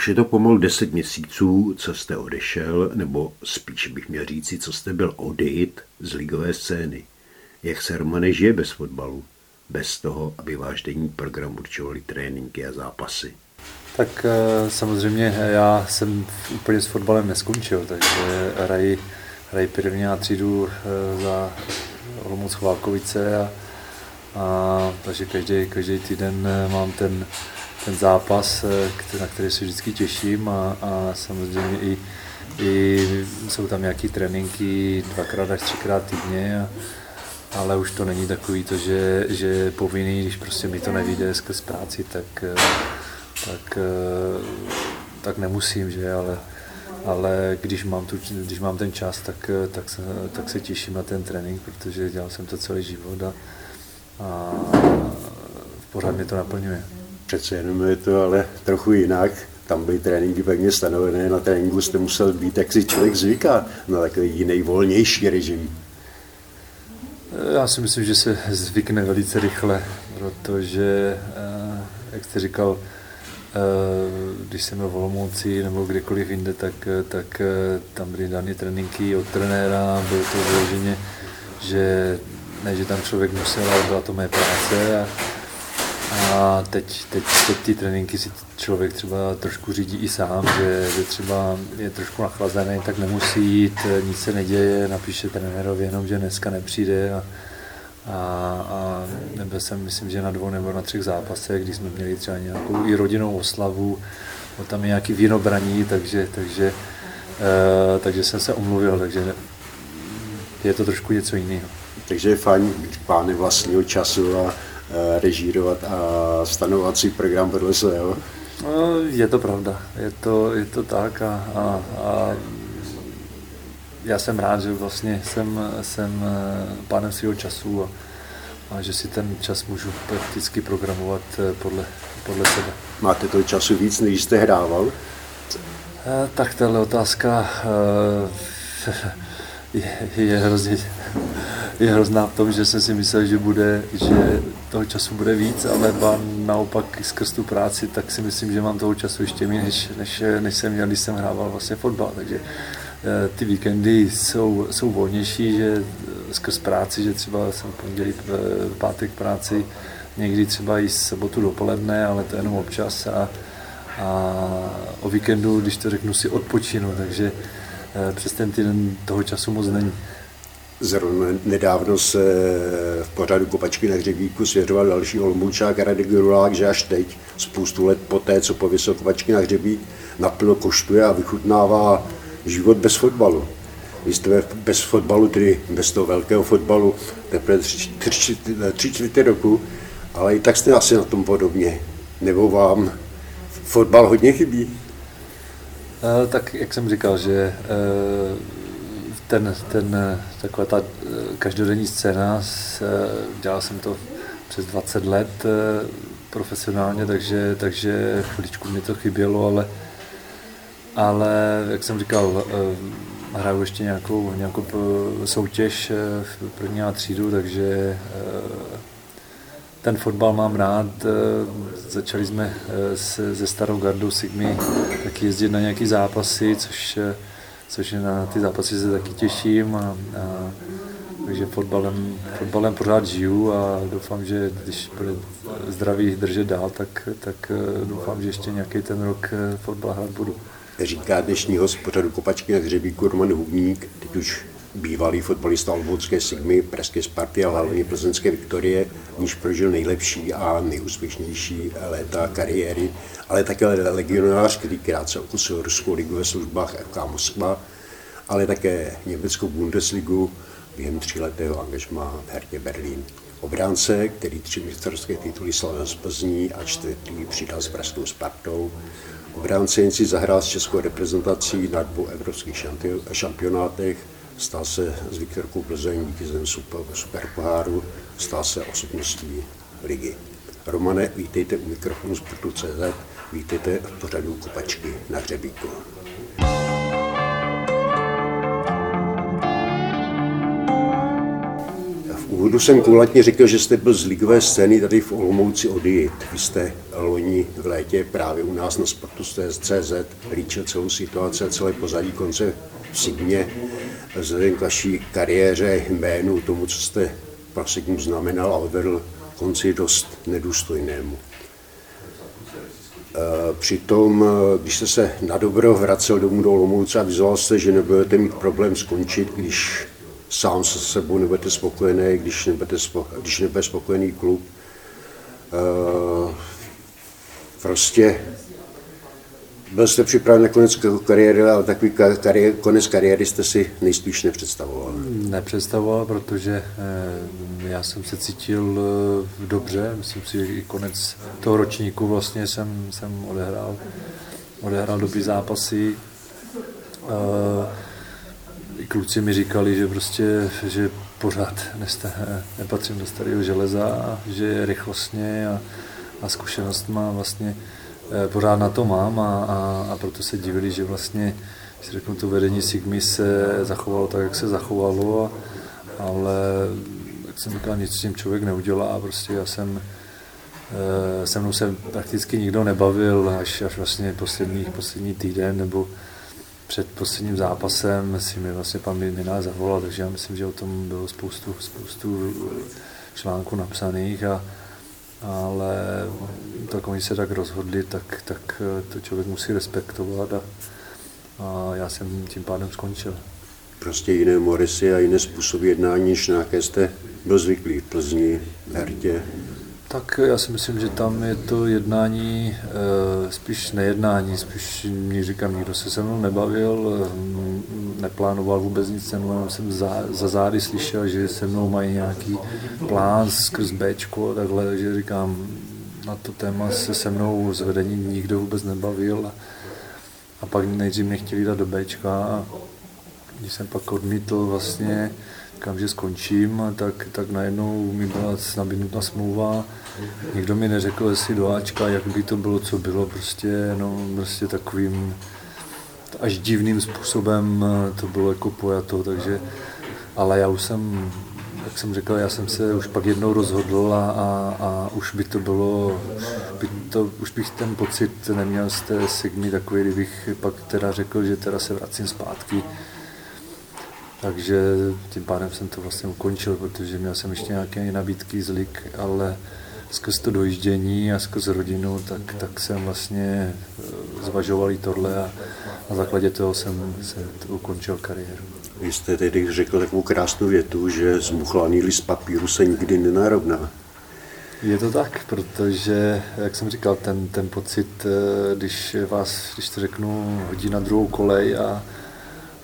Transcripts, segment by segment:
Už je to pomalu deset měsíců, co jste odešel, nebo spíš bych měl říci, co jste byl odejít z ligové scény. Jak se Romane žije bez fotbalu? Bez toho, aby váš denní program určovali tréninky a zápasy. Tak eh, samozřejmě já jsem úplně s fotbalem neskončil, takže hraji, hraji první a třídu eh, za Olomouc Chválkovice a, a takže každý, každý týden eh, mám ten, ten zápas, na který se vždycky těším a, a samozřejmě i, i jsou tam nějaké tréninky dvakrát až třikrát týdně a, ale už to není takový to, že, že povinný, když prostě mi to nevíde skrz práci, tak, tak, tak nemusím, že, ale, ale když mám, tu, když mám ten čas, tak, tak, se, tak se těším na ten trénink, protože dělal jsem to celý život a, a pořád mě to naplňuje. Přece jenom je to ale trochu jinak. Tam byly tréninky pevně stanovené, na tréninku jste musel být, jak si člověk zvyká, na takový jiný, volnější režim. Já si myslím, že se zvykne velice rychle, protože, eh, jak jste říkal, eh, když jsem byl v Olomouci nebo kdekoliv jinde, tak, tak eh, tam byly dané tréninky od trenéra, bylo to vyloženě, že ne, že tam člověk musel, ale byla to mé práce a, a teď, teď, teď ty tréninky si člověk třeba trošku řídí i sám, že, že třeba je trošku nachlazený, tak nemusí jít, nic se neděje, napíše trenérovi jenom, že dneska nepřijde a, a, a nebyl jsem, myslím, že na dvou nebo na třech zápasech, když jsme měli třeba nějakou i rodinnou oslavu, byl tam nějaký vínobraní, takže, takže, uh, takže jsem se omluvil, takže je to trošku něco jiného. Takže je fajn být pány vlastního času a režírovat a stanovat si program podle svého? No, je to pravda, je to, je to tak a, a, a já jsem rád, že vlastně jsem, jsem eh, pánem svého času a, a že si ten čas můžu prakticky programovat eh, podle, podle sebe. Máte to času víc, než jste hrával? Tak tahle otázka je, je hrozně je hrozná v tom, že jsem si myslel, že, bude, že toho času bude víc, ale naopak skrz tu práci, tak si myslím, že mám toho času ještě méně, než, než, než jsem měl, když jsem hrával vlastně fotbal. Takže eh, ty víkendy jsou, jsou volnější, že skrz práci, že třeba jsem pondělí, v pátek práci, někdy třeba i sobotu dopoledne, ale to jenom občas a, a o víkendu, když to řeknu, si odpočinu, takže eh, přes ten týden toho času moc není. Zrovna nedávno se v pořadu Kopačky na hřebíku svěřoval další Olomoučák Radek Grulák, že až teď, spoustu let poté, co pověsil Kopačky na hřebík, naplno koštuje a vychutnává život bez fotbalu. Vy jste bez fotbalu, tedy bez toho velkého fotbalu, teprve tři, tři, tři čtvrtě roku, ale i tak jste asi na tom podobně. Nebo vám fotbal hodně chybí? Uh, tak jak jsem říkal, že uh, ten, ten, taková ta eh, každodenní scéna, dělal jsem to přes 20 let eh, profesionálně, takže, takže chviličku mi to chybělo, ale, ale jak jsem říkal, eh, hraju ještě nějakou, nějakou soutěž v první a třídu, takže ten fotbal mám rád. Začali jsme se, se starou gardou Sigmy taky jezdit na nějaké zápasy, což což na ty zápasy se taky těším a, a takže fotbalem, fotbalem pořád žiju a doufám, že když bude zdraví držet dál, tak, tak eh, doufám, že ještě nějaký ten rok eh, fotbal hrát budu. Říká dnešní host pořadu Kopačky na hřebíku Roman Hubník, teď už bývalý fotbalista Olomoucké Sigmy, Pražské Sparty a hlavně Plzeňské Viktorie, níž prožil nejlepší a nejúspěšnější léta kariéry, ale také legionář, který krátce okusil Ruskou ligu ve službách FK Moskva, ale také německou Bundesligu během tříletého angažma v Hertě Berlín. Obránce, který tři mistrovské tituly slavil z Plzní a čtvrtý přidal s Pražskou Spartou. Obránce jen si zahrál s českou reprezentací na dvou evropských šampionátech, stal se s Viktorkou Plzeň vítězem super, super poháru, stal se osobností ligy. Romane, vítejte u mikrofonu Sportu.cz, vítejte v pořadu Kopačky na hřebíku. V úvodu jsem kulatně řekl, že jste byl z ligové scény tady v Olomouci odjet. Vy jste loni v létě právě u nás na sportu CZ líčil celou situaci a celé pozadí konce v Sigmě vzhledem k vaší kariéře, jménu, tomu, co jste pro Sigmu znamenal a odvedl konci dost nedůstojnému. Eh, přitom, když jste se na dobro vracel domů do Olomouce a vyzval jste, že nebudete mít problém skončit, když sám se sebou nebudete spokojený, když nebudete, spo, když nebude spokojený klub. Uh, prostě byl jste připraven na konec kariéry, ale takový kariér, konec kariéry jste si nejspíš nepředstavoval. Nepředstavoval, protože eh, já jsem se cítil eh, dobře, myslím si, že i konec toho ročníku vlastně jsem, jsem odehrál, odehrál dobrý zápasy. I kluci mi říkali, že prostě, že pořád nesta, nepatřím do starého železa že rychlostně a, a zkušenost má vlastně Eh, pořád na to mám a, a, a proto se divili, že vlastně, si řeknu, to vedení Sigmy se zachovalo tak, jak se zachovalo, a, ale jak jsem říkal, nic s tím člověk neudělá a prostě já jsem eh, se mnou se prakticky nikdo nebavil až, až vlastně poslední, poslední týden nebo před posledním zápasem si mi vlastně pan Minář zavolal, takže já myslím, že o tom bylo spoustu, spoustu článků napsaných a, ale tak oni se tak rozhodli, tak, tak eh, to člověk musí respektovat a, a já jsem tím pádem skončil. Prostě jiné morisy a jiné způsoby jednání, než na jaké jste byl zvyklý v Plzni, Hertě. Tak já si myslím, že tam je to jednání, eh, spíš nejednání, spíš mi říkám, nikdo se se mnou nebavil, eh, neplánoval vůbec nic se mnou, jsem za, za zády slyšel, že se mnou mají nějaký plán skrz Bčko takhle, takže říkám, na to téma se se mnou z vedení nikdo vůbec nebavil a, a pak nejdřív mě chtěli dát do Bčka a když jsem pak odmítl vlastně, kam že skončím, tak, tak najednou mi byla nabídnuta smlouva. Nikdo mi neřekl, jestli do Ačka, jak by to bylo, co bylo, prostě, no, prostě takovým až divným způsobem to bylo jako pojato, takže, ale já už jsem, jak jsem řekl, já jsem se už pak jednou rozhodl a, a, a už by to bylo, už, by to, už bych ten pocit neměl z té Sigmy takový, kdybych pak teda řekl, že teda se vracím zpátky takže tím pádem jsem to vlastně ukončil, protože měl jsem ještě nějaké nabídky z lik, ale skrz to dojíždění a skrz rodinu, tak, tak jsem vlastně eh, zvažoval i tohle a na základě toho jsem se ukončil kariéru. Vy jste tedy řekl takovou krásnou větu, že zmuchlaný list papíru se nikdy nenarovná. Je to tak, protože, jak jsem říkal, ten, ten pocit, eh, když vás, když to řeknu, hodí na druhou kolej a,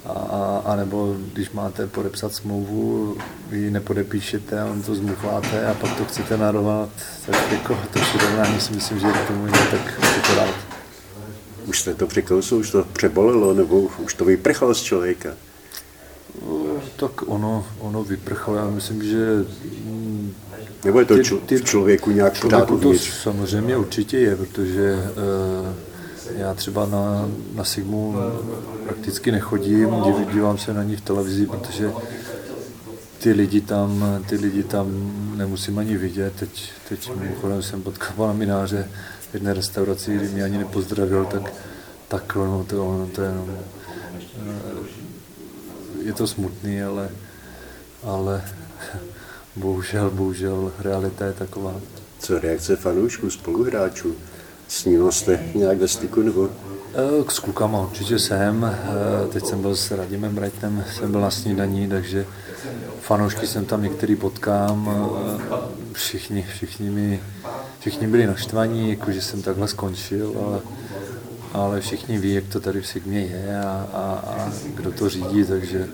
a, a, a nebo když máte podepsat smlouvu, vy ji nepodepíšete a on to zmuchláte a pak to chcete narovat, tak jako to přirovnání si myslím, že k tomu je tak akorát. Už jste to překousl, už to přebolelo, nebo už to vyprchalo z člověka? Tak ono, ono vyprchalo, já myslím, že nebo je to ty, ty, v člověku nějak člověku to samozřejmě určitě je, protože uh, já třeba na, na Sigmu prakticky nechodím, dívám se na ní v televizi, protože ty lidi tam, ty lidi tam nemusím ani vidět. Teď, teď mimochodem jsem potkal pana Mináře v jedné restauraci, kdy mě ani nepozdravil, tak, tak no, to, ono, to je eh, je to smutný, ale, ale bohužel, bohužel realita je taková. Co reakce fanoušků, spoluhráčů? Sníval jste nějak ve styku nebo? Eh, s klukama určitě jsem. Eh, teď jsem byl s Radimem Brajtem, jsem byl na snídaní, takže fanoušky jsem tam některý potkám. Eh, všichni, všichni, mi, všichni byli naštvaní, jako že jsem takhle skončil, ale, ale všichni ví, jak to tady v Sigmě je a, a, a kdo to řídí, takže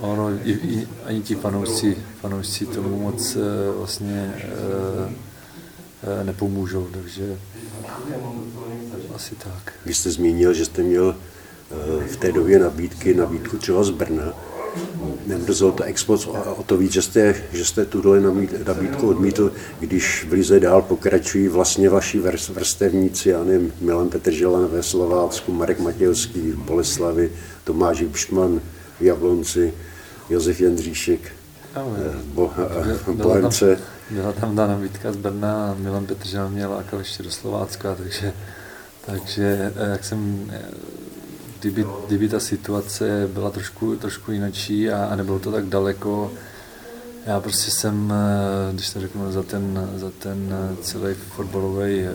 ono, i, i, ani ti fanoušci, fanoušci tomu moc vlastně nepomůžou, takže asi tak. Vy jste zmínil, že jste měl eh, v té době nabídky, nabídku třeba z Brna. Nemrzelo to Expo o to víc, že jste, že jste tuhle nabídku odmítl, když v Lize dál pokračují vlastně vaši vrstevníci, já nevím, Milan Petržela ve Slovácku, Marek Matějovský v Boleslavi, Tomáš Bšman v Jablonci, Josef Jendříšek Jo, bo, byla, Bohemce. Byla tam ta nabídka z Brna a Milan Petržel mě lákal ještě do Slovácka, takže, takže eh, jak jsem, eh, kdyby, kdyby ta situace byla trošku, trošku jinačí a, a nebylo to tak daleko, já prostě jsem, eh, když to řeknu, za ten, za ten celý fotbalový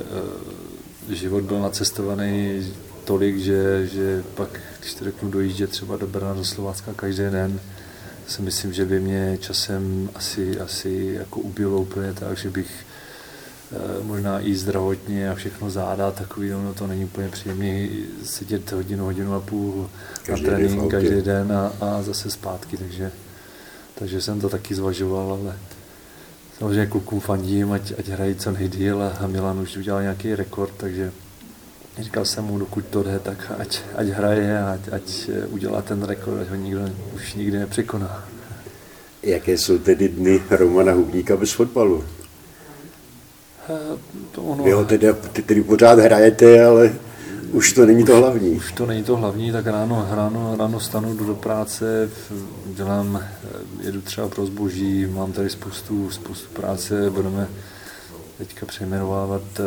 život byl nacestovaný tolik, že, že pak, když to řeknu, dojíždět třeba do Brna, do Slovácka každý den, si myslím, že by mě časem asi, asi jako ubilo úplně tak, že bych eh, možná i zdravotně a všechno záda takový, ono to není úplně příjemné sedět hodinu, hodinu a půl každý na trénink každý den a, a zase zpátky, takže, takže jsem to taky zvažoval, ale samozřejmě klukům fandím, ať, ať hrají co nejdíl a Milan už udělal nějaký rekord, takže Říkal jsem mu, dokud to jde, tak ať, ať hraje ať, ať udělá ten rekord, ať ho nikdo už nikdy nepřekoná. Jaké jsou tedy dny Romana Hubníka bez fotbalu? Eh, to ono, jo, tedy, ty tedy pořád hrajete, ale už to není už, to hlavní. Už to není to hlavní, tak ráno, ráno, ráno stanu, jdu do práce, dělám, eh, jedu třeba pro zboží, mám tady spoustu, spoustu práce, budeme teďka přejmenovávat uh,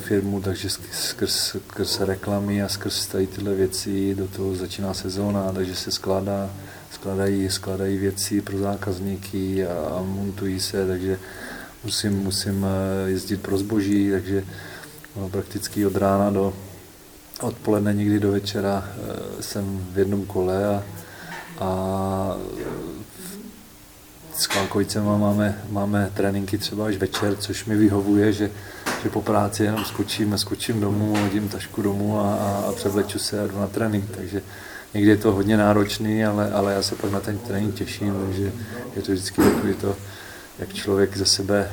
firmu, takže skrz, skrz reklamy a skrz tady tyhle věci do toho začíná sezóna, takže se skládá, skládají, skládají věci pro zákazníky a, montují se, takže musím, musím eh, jezdit pro zboží, takže no, prakticky od rána do odpoledne někdy do večera uh, jsem v jednom kole a, a s Kvalkovicema máme, máme tréninky třeba až večer, což mi vyhovuje, že, že po práci jenom skočím, skočím domů, hodím tašku domů a, a, a převleču se a jdu na trénink, takže někdy je to hodně náročný, ale, ale já se pak na ten trénink těším, takže je to vždycky takový to, jak člověk ze sebe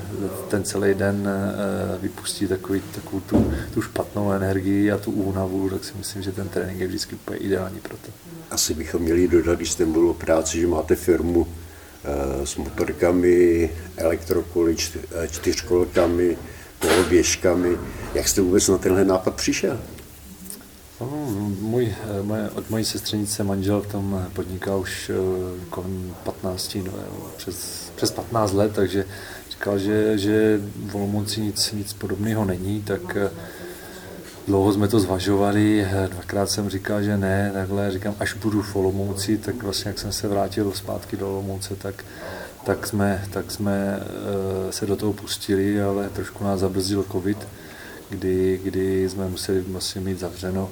ten celý den eh, vypustí takový, takovou tu, tu špatnou energii a tu únavu, tak si myslím, že ten trénink je vždycky úplně ideální pro to. Asi bychom měli dodat, když jste mluvil o práci, že máte firmu s motorkami, elektrokoly, eh, čtyřkolkami, koloběžkami. Jak jste vůbec na tenhle nápad přišel? No, můj, eh, moje, od mojí sestřenice manžel v tom podniká už kolem 15, no, přes, přes 15 let, takže říkal, že, že v Olomouci nic, nic podobného není, tak Dlouho jsme to zvažovali, dvakrát jsem říkal, že ne, takhle říkám, až budu v Olomouci, tak vlastně jak jsem se vrátil zpátky do Olomouce, tak, tak jsme, tak jsme eh, se do toho pustili, ale trošku nás zabrzdil covid, kdy, kdy jsme museli vlastně mít zavřeno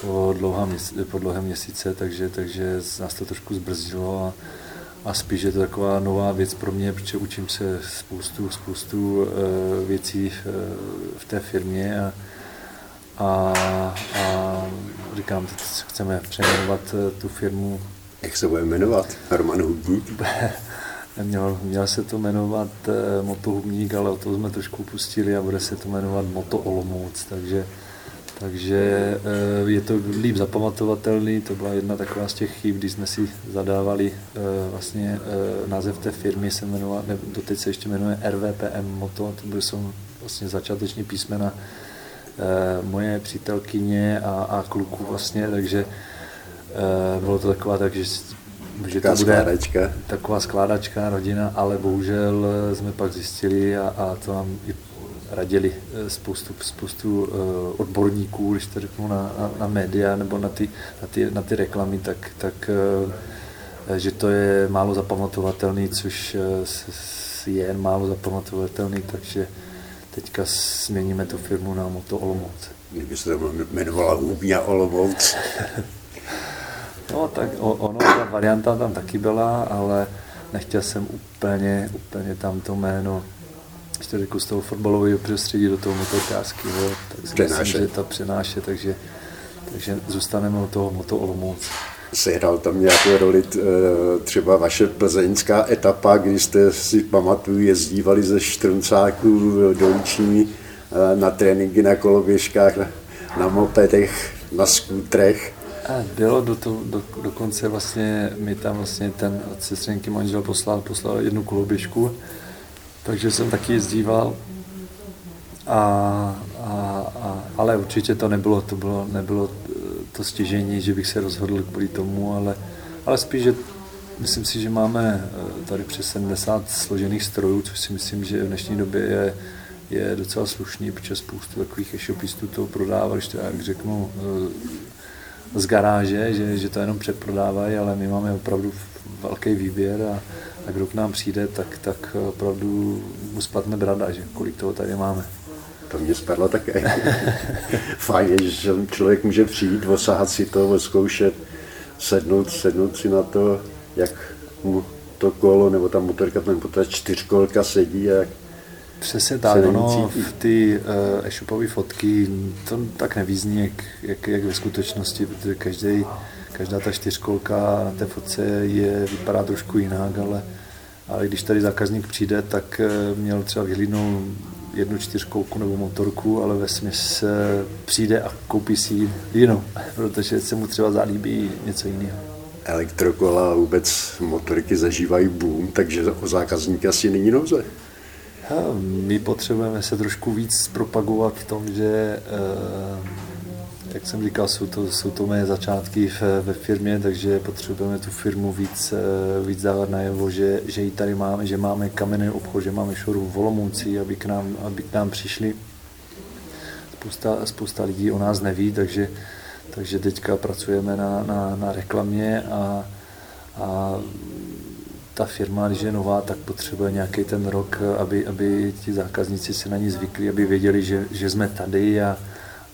po, dlouhá po dlouhé měsíce, takže, takže nás to trošku zbrzdilo a, a spíš je to taková nová věc pro mě, protože učím se spoustu, spoustu uh, věcí v té firmě a, a, a říkám, teď chceme přejmenovat eh, tu firmu. Jak se bude jmenovat? Herman Hubník? Měl, měl se to jmenovat uh, Moto Hubník, ale o to jsme trošku pustili a bude se to jmenovat Moto Olomouc, takže, takže uh, je to líp zapamatovatelný, to byla jedna taková z těch chyb, když jsme si zadávali vlastně název té firmy, se jmenoval, ne, doteď se ještě jmenuje RVPM Moto, to byly jsou vlastně začáteční písmena Eh, moje přítelkyně a, a kluků vlastně, takže uh, bylo to taková tak, že, že to bude skládačka. taková skládačka, rodina, ale bohužel eh, jsme pak zjistili a, a to nám i radili spoustu, spoustu odborníků, když to řeknu na, na, na média nebo na ty, na ty, na ty reklamy, tak, tak že to je málo zapamatovatelný, což je málo zapamatovatelný, takže teďka změníme tu firmu na Moto Olomouc. Kdyby se to jmenovala Hubňa Olomouc. no tak ono, ta varianta tam taky byla, ale nechtěl jsem úplně, úplně tam to jméno to řekl z toho fotbalového prostředí do toho motorkářského, tak si myslím, že to přenáše, takže, takže zůstaneme u toho Moto Olomouc sehrál tam nějakou roli eh, třeba vaše plzeňská etapa, kdy jste si pamatuju jezdívali ze Štrncáků do Líční eh, na tréninky na koloběžkách, na mopedech, na skútrech. A bylo do to, do, dokonce vlastně mi tam vlastně ten sestřenky manžel poslal, poslal jednu koloběžku, takže jsem taky jezdíval. A, a, a, ale určitě to nebylo, to bylo, nebylo to stěžení, že bych se rozhodl kvůli tomu, ale, ale spíš, že myslím si, že máme eh, tady přes 70 složených strojů, což si myslím, že v dnešní době je, je docela slušný, protože spoustu takových e-shopistů to prodává, když to jak řeknu, z garáže, že, že to jenom přeprodávají, ale my máme opravdu velký výběr a, a kdo k nám přijde, tak, tak opravdu mu spadne brada, že kolik toho tady máme. To mě spadlo také. Fajn že člověk může přijít, osahat si to, zkoušet, sednout, sednout si na to, jak mu to kolo nebo ta motorka, nebo ta čtyřkolka sedí a jak Přesně tak, ono v ty uh, e-shopové fotky to tak nevízní, jak, jak, jak ve skutečnosti, protože každý, každá ta čtyřkolka na té fotce je, vypadá trošku jinak, ale, ale když tady zákazník přijde, tak uh, měl třeba vyhlídnout jednu čtyřkolku nebo motorku, ale ve smyslu přijde a koupí si jinou, protože se mu třeba zalíbí něco jiného. Elektrokola a vůbec motorky zažívají boom, takže o zákazníky asi není nouze. My potřebujeme se trošku víc propagovat v tom, že, eh, jak jsem říkal, jsou to, jsou to mé začátky ve firmě, takže potřebujeme tu firmu víc, eh, víc dávat najevo, že, že ji tady máme, že máme kamenný obchod, že máme šoru v Olomouci, aby k nám, aby k nám přišli. Spousta, spousta lidí o nás neví, takže, takže teďka pracujeme na, na, na reklamě a, a ta firma, když je nová, tak potřebuje nějaký ten rok, aby, aby ti zákazníci se na ní zvykli, aby věděli, že, že jsme tady a,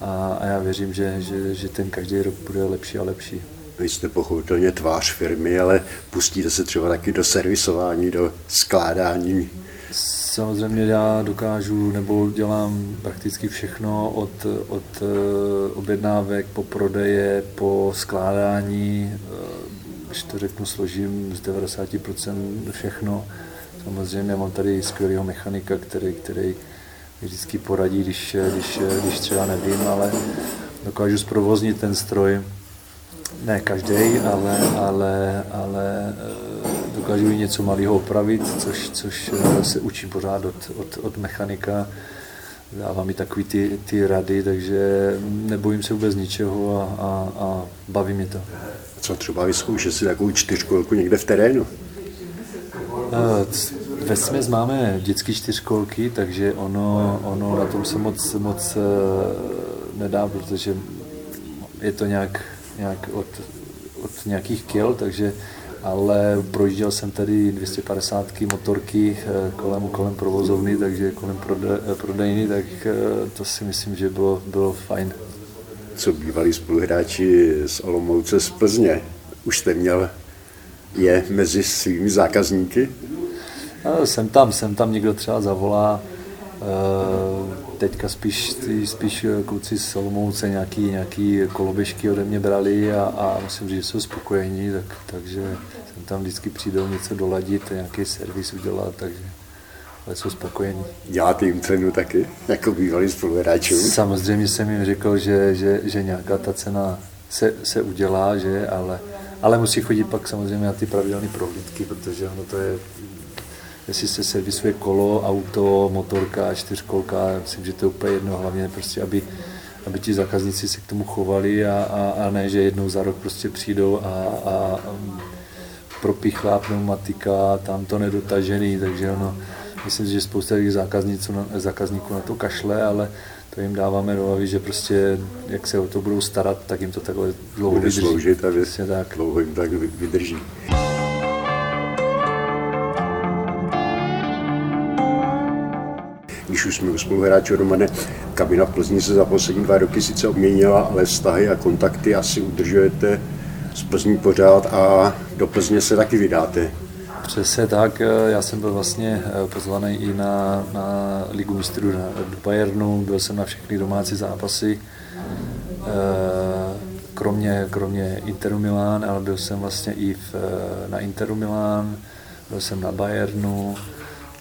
a, a já věřím, že, že, že ten každý rok bude lepší a lepší. Vy jste pochopitelně tvář firmy, ale pustíte se třeba taky do servisování, do skládání. Samozřejmě já dokážu nebo dělám prakticky všechno od, od eh, objednávek po prodeje, po skládání, eh, když to řeknu, složím z 90% všechno. Samozřejmě mám tady skvělého mechanika, který, který vždycky poradí, když, když, když třeba nevím, ale dokážu zprovoznit ten stroj. Ne každý, ale, ale, ale eh, dokážu i něco malého opravit, což, což eh, se učím pořád od, od, od mechanika. Dává mi takový ty, ty rady, takže nebojím se vůbec ničeho a, a, a baví mě to. Co třeba vyzkoušet si takovou čtyřkolku někde v terénu? Eh, ve směs máme dětské čtyřkolky, takže ono, ono na tom se moc, moc eh, nedá, protože je to nějak, nějak od, od nějakých kil, takže ale projížděl jsem tady 250 motorky eh, kolem, kolem provozovny, takže kolem prode, prodejny, tak to si myslím, že bylo, bylo fajn co bývalí spoluhráči z Olomouce z Plzně. Už jste měl je mezi svými zákazníky? Jsem tam, jsem tam někdo třeba zavolá, eh, teďka spíš, spíš kluci z Olomouce nějaký, nějaký koloběžky ode mě brali a, a musím říct, že jsou spokojení, tak, takže jsem tam vždycky přijdel něco doladit, nějaký servis udělat, takže ale jsou spokojení. Děláte jim cenu taky, jako bývalý spoluhráčů? Samozřejmě jsem jim řekl, že, že, že nějaká ta cena se, se udělá, že, ale, ale musí chodit pak samozřejmě na ty pravidelné prohlídky, protože ono to je, jestli se servisuje kolo, auto, motorka, čtyřkolka, myslím, že to je úplně jedno, hlavně prostě, aby, aby ti zákazníci se k tomu chovali a, a, a ne, že jednou za rok prostě přijdou a, a, a propichlá pneumatika, tam to nedotažený, takže ono, Myslím že spousta těch zákazníků na, zákazníků na to kašle, ale to jim dáváme do hlavy, že prostě jak se o to budou starat, tak jim to takhle dlouho Bude vydrží. sloužit a vy, tak. dlouho jim tak vydrží. Když už jsme u spoluhráčů Romane, kabina v Plzni se za poslední dva roky sice obměnila, ale vztahy a kontakty asi udržujete z Plzní pořád a do Plzně se taky vydáte. Přesně tak, já jsem byl vlastně eh, pozvaný i na, na Ligu mistrů do Bayernu, byl jsem na všechny domácí zápasy, eh, kromě, kromě Interu Milán, ale byl jsem vlastně i v, eh, na Interu Milán, byl jsem na Bayernu,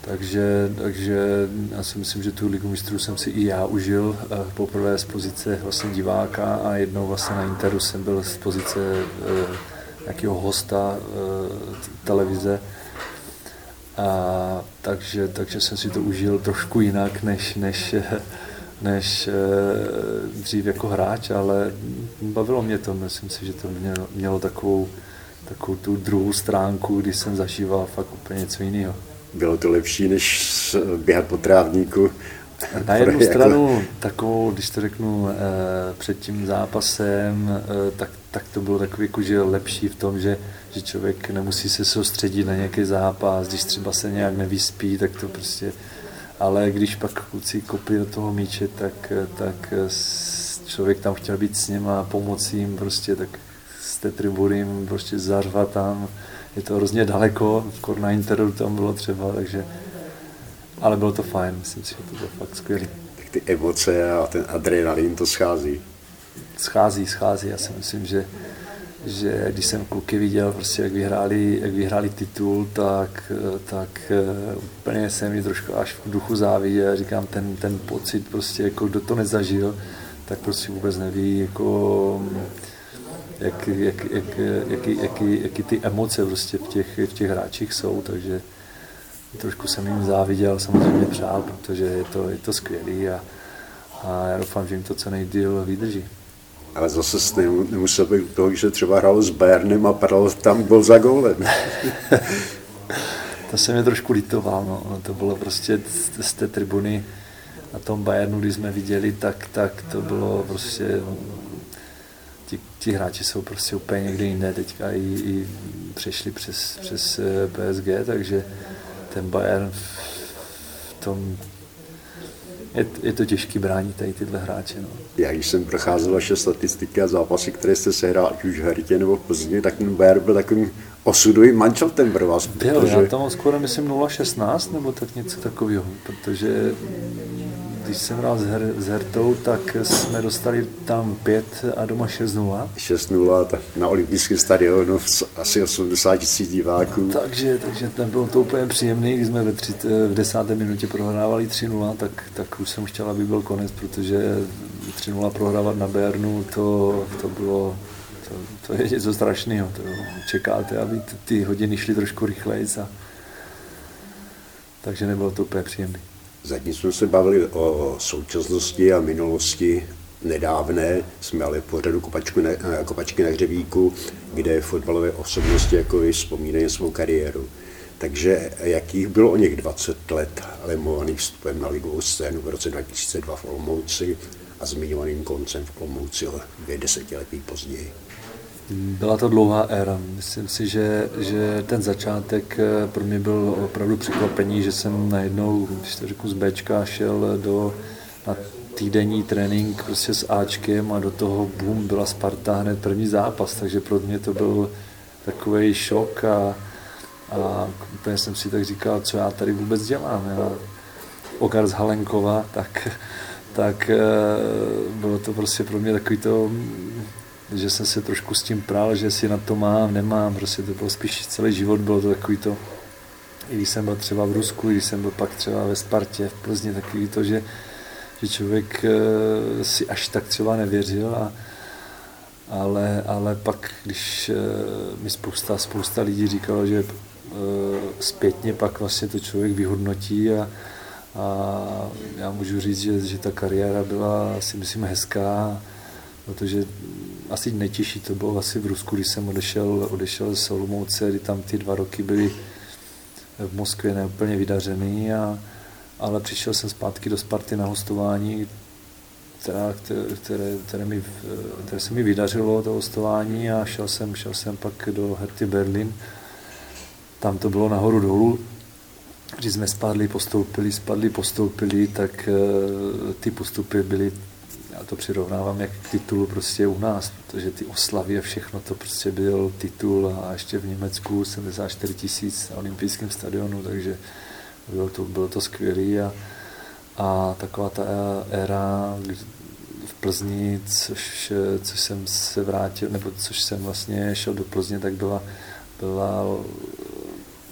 takže, takže já si myslím, že tu ligu mistrů jsem si i já užil poprvé z pozice vlastně diváka a jednou vlastně na Interu jsem byl z pozice nějakého hosta televize. A, takže, takže jsem si to užil trošku jinak, než, než, než dřív jako hráč, ale bavilo mě to. Myslím si, že to mělo, mělo takovou, takovou tu druhou stránku, kdy jsem zažíval fakt úplně něco jiného. Bylo to lepší, než běhat po trávníku? Na jednu jako... stranu takovou, když to řeknu, eh, před tím zápasem, eh, tak, tak to bylo takový jako, že lepší v tom, že, že člověk nemusí se soustředit na nějaký zápas, když třeba se nějak nevyspí, tak to prostě ale když pak kluci kopli do toho míče, tak, tak člověk tam chtěl být s ním a pomoci jim prostě, tak z té tribuny prostě zařvat tam. Je to hrozně daleko, skoro na interu tam bylo třeba, takže ale bylo to fajn, myslím si, že to bylo fakt skvělé. Tak ty emoce a ten adrenalin to schází. Schází, schází. Já si myslím, že že když jsem kluky viděl, prostě, jak, vyhráli, jak vyhráli titul, tak, tak eh, úplně jsem mi trošku až v duchu záviděl. Říkám, ten, ten pocit, prostě, jako kdo to nezažil, tak prostě vůbec neví, jako, jak, jak, jak, jaký, jaký, jaký ty emoce prostě v těch, v těch hráčích jsou, takže trošku jsem jim záviděl, samozřejmě přál, protože je to, je to skvělý a, a já doufám, že jim to co nejdíl vydrží ale zase nemusel být toho, že třeba hrál s Bayernem a padal tam gol za gólem. to se mě trošku litoval, no. to bylo prostě z té tribuny na tom Bayernu, když jsme viděli, tak, tak to bylo prostě ti, ti hráči jsou prostě úplně někde jinde teďka i, i přešli přes, přes eh, PSG, takže ten Bayern v tom je, je to těžký bránit tady tyhle hráče. No. Já když jsem procházel vaše statistiky a zápasy, které jste sehrál, ať už v Hertě nebo v Plzni, tak ten Bayern byl takovým osudovým mančeltem pro vás. Byl, protože... já tam skoro myslím 0,16 nebo tak něco takového, protože když jsem hrál s, Her, s Hertou, tak jsme dostali tam 5 a doma 6-0. 6-0, tak na olympijském stadionu asi 80 tisíc diváků. Takže, takže tam bylo to úplně příjemné, když jsme ve tři, v desáté minutě prohrávali 3-0, tak, tak už jsem chtěl, aby byl konec, protože 3-0 prohrávat na Bernu, to, to bylo to, to je něco strašného. To čekáte, aby ty hodiny šly trošku rychleji. A... Takže nebylo to úplně příjemné. Zatím jsme se bavili o současnosti a minulosti nedávné, jsme ale v pořadu na, eh, kopačky na hřebíku, kde fotbalové osobnosti jako vy vzpomínají svou kariéru. Takže jakých bylo o něch 20 let lemovaných vstupem na ligovou scénu v roce 2002 v Olomouci a zmiňovaným koncem v Olomouci o dvě desetiletí později? Byla to dlouhá éra. Myslím si, že, že ten začátek eh, pro mě byl opravdu překvapení, že jsem najednou, když to řeknu z Bčka, šel do, na týdenní trénink prostě s Ačkem a do toho boom byla Sparta hned první zápas, takže pro mě to byl takový šok a, a úplně jsem si tak říkal, co já tady vůbec dělám. Já, Ogar z Halenkova, tak, tak eh, bylo to prostě pro mě takový to že jsem se trošku s tím prál, že si na to mám, nemám, prostě to bylo spíš celý život, bylo to takový to, i když jsem byl třeba v Rusku, i když jsem byl pak třeba ve Spartě, v Plzni, takový to, že, že člověk eh, si až tak třeba nevěřil a, ale, ale pak, když eh, mi spousta, spousta lidí říkalo, že eh, zpětně pak vlastně to člověk vyhodnotí a, a já můžu říct, že, že ta kariéra byla si myslím hezká, protože asi nejtěžší to bylo asi v Rusku, když jsem odešel, odešel z Olomouce, kdy tam ty dva roky byly v Moskvě neúplně vydařený, a, ale přišel jsem zpátky do Sparty na hostování, která, které, které, mi, které se mi vydařilo, to hostování a šel jsem, šel jsem pak do Herty Berlin. Tam to bylo nahoru dolů, když jsme spadli, postoupili, spadli, postoupili, tak eh, ty postupy byly to přirovnávám jak k titulu prostě u nás, protože ty oslavy a všechno to prostě byl titul a ještě v Německu 74 tisíc na olympijském stadionu, takže bylo to, bylo to skvělé a, a taková ta éra v Plzni, což, což jsem se vrátil, nebo což jsem vlastně šel do Plzně, tak byla, byla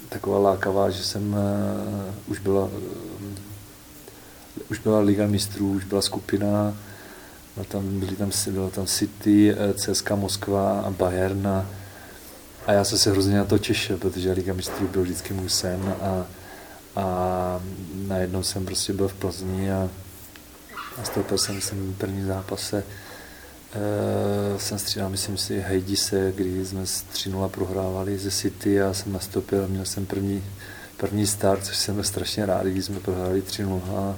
taková lákavá, že jsem uh, už byla už byla Liga mistrů, už byla skupina byla tam, byly tam, byla tam City, eh, CSK Moskva a Bayern a, a já jsem se hrozně na to těšil, protože Liga mistrů byl vždycky můj sen a, a najednou jsem prostě byl v Plzni a nastoupil jsem v první zápase. Uh, jsem střídal, myslím si, Hejdise, kdy jsme 3-0 prohrávali ze City a jsem nastoupil, měl jsem první, první start, což jsem byl strašně rád, když jsme prohráli 3-0 a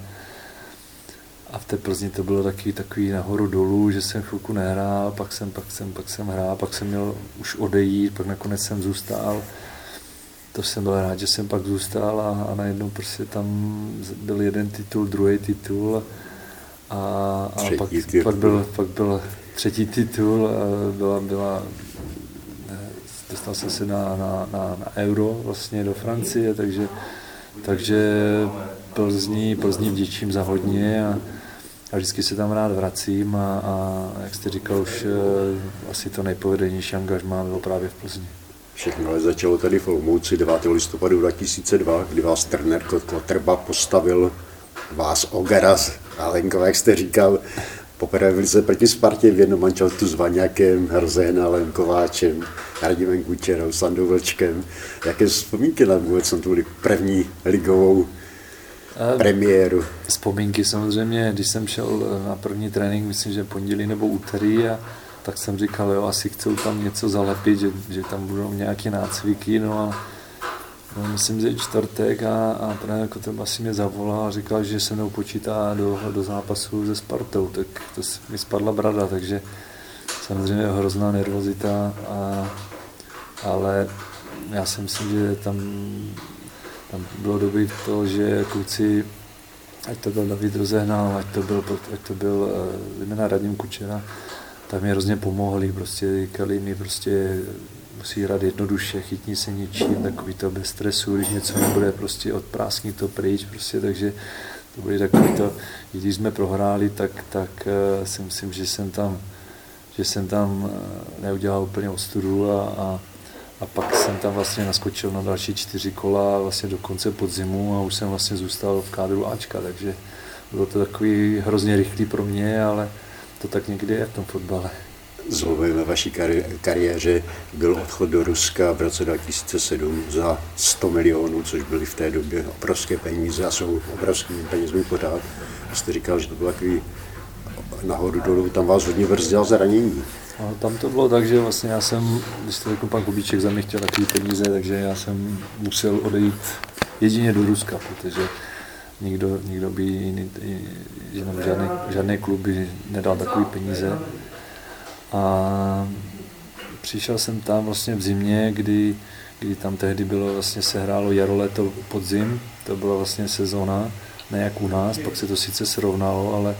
v té Plzni to bylo taky takový nahoru dolů, že jsem chvilku nehrál, pak jsem, pak jsem, pak jsem hrál, pak jsem měl už odejít, pak nakonec jsem zůstal. To jsem byl rád, že jsem pak zůstal a, a najednou prostě tam byl jeden titul, druhý titul a, a pak, titul. pak, byl, pak byl třetí titul, byla, byla dostal jsem se na, na, na, na euro vlastně do Francie, takže, takže Plzní, Plzní vděčím za hodně a, a vždycky se tam rád vracím a, a jak jste říkal, už uh, asi to nejpovedenější angažmá bylo právě v Plzni. Všechno ale začalo tady v Olmouci 9. listopadu 2002, kdy vás trenér Kotrba postavil vás Ogaras a Lenkova, jak jste říkal, poprvé se proti Spartě v jednom manželstvu s Vaňakem, Hrzenalem, Kováčem, Radimem Kučerou, Sandou Vlčkem. Jaké vzpomínky na vůbec na tu první ligovou premiéru? Vzpomínky samozřejmě, když jsem šel na první trénink, myslím, že pondělí nebo úterý a tak jsem říkal, jo, asi chcou tam něco zalepit, že, že tam budou nějaké nácviky, no a no, myslím, že čtvrtek a, a trenér jako to asi mě zavolal a říkal, že se mnou počítá do, do zápasu se Spartou, tak to mi spadla brada, takže samozřejmě hrozná nervozita, a, ale já si myslím, že tam tam bylo dobrý to, že kluci, ať to byl David Rozehnal, ať to byl, ať to byl uh, Radim Kučera, tak mi hrozně pomohli, prostě říkali mi prostě musí hrát jednoduše, chytni se ničím, takový to bez stresu, když něco nebude, prostě odpráskni to pryč, prostě, takže to byly takový to, když jsme prohráli, tak, tak uh, si myslím, že jsem tam, že jsem tam uh, neudělal úplně ostudu a, a a pak jsem tam vlastně naskočil na další čtyři kola vlastně do konce podzimu a už jsem vlastně zůstal v kádru Ačka, takže bylo to takový hrozně rychlý pro mě, ale to tak někdy je v tom fotbale. Zlomovým ve vaší kari- kariéře byl odchod do Ruska v roce 2007 za 100 milionů, což byly v té době obrovské peníze a jsou obrovskými penězmi pořád. Jste říkal, že to bylo takový nahoru dolů, tam vás hodně brzdil zranění. A tam to bylo tak, že vlastně já jsem, když to jako pan Kubíček za mě chtěl takový peníze, takže já jsem musel odejít jedině do Ruska, protože nikdo, nikdo by jiný, jenom žádný, žádný klub by nedal takový peníze. A přišel jsem tam vlastně v zimě, kdy, kdy tam tehdy bylo vlastně se hrálo jaro, leto, podzim, to byla vlastně sezóna, ne jak u nás, pak se to sice srovnalo, ale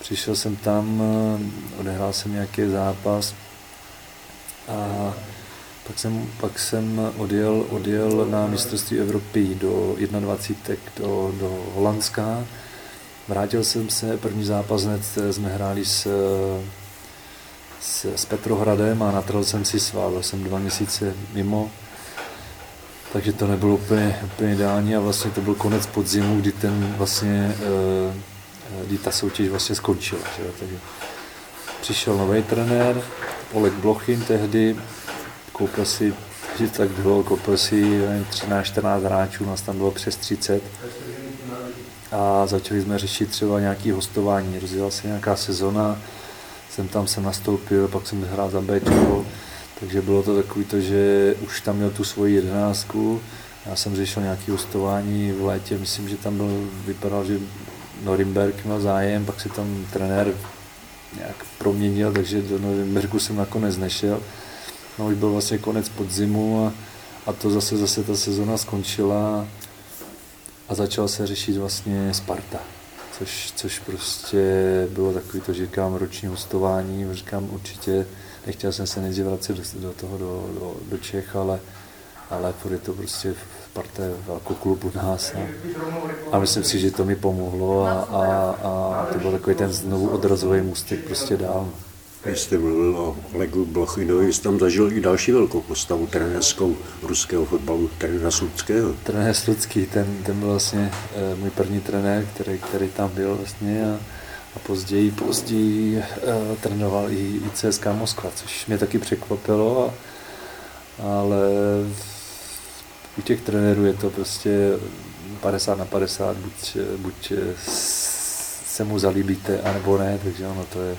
Přišel jsem tam, eh, odehrál jsem nějaký zápas a pak jsem, pak jsem odjel, odjel na mistrovství Evropy do 21. do, do Holandska. Vrátil jsem se, první zápas hned jsme hráli s, s, s Petrohradem a natrhl jsem si sval, jsem dva měsíce mimo, takže to nebylo úplně, úplně ideální a vlastně to byl konec podzimu, kdy ten vlastně e, kdy ta soutěž vlastně skončila. Že? Takže přišel nový trenér, Oleg Blochin tehdy, koupil si, že tak bylo, koupil si 13-14 hráčů, nás tam bylo přes 30 a začali jsme řešit třeba nějaké hostování. Rozjela se nějaká sezona, jsem tam se nastoupil, pak jsem hrál za Bčko, takže bylo to takový to, že už tam měl tu svoji jedenáctku, já jsem řešil nějaké hostování v létě, myslím, že tam byl, vypadal, že Norimberg měl zájem, pak si tam trenér nějak proměnil, takže do Norimbergu jsem nakonec nešel. No už byl vlastně konec podzimu a, a to zase, zase ta sezona skončila a začal se řešit vlastně Sparta. Což, což prostě bylo takový to, že říkám, roční hostování, říkám určitě, nechtěl jsem se nejdřív vracet do, do toho, do, do, do Čech, ale, ale je to prostě Sparta velkou klub u nás a, a myslím si, že to mi pomohlo a, a, a to byl takový ten znovu odrazový můstek prostě dál. Když jste mluvil o Olegu Blochinovi, jste tam zažil i další velkou postavu trenérskou ruského fotbalu, trenéra Sluckého. Trenér Slucký, ten, ten byl vlastně e, můj první trenér, který, který tam byl vlastně a, a později, později e, trénoval i, i CSK Moskva, což mě taky překvapilo, a, ale u těch trenérů je to prostě 50 na 50, buď, buď se mu zalíbíte, anebo ne, takže ono to je,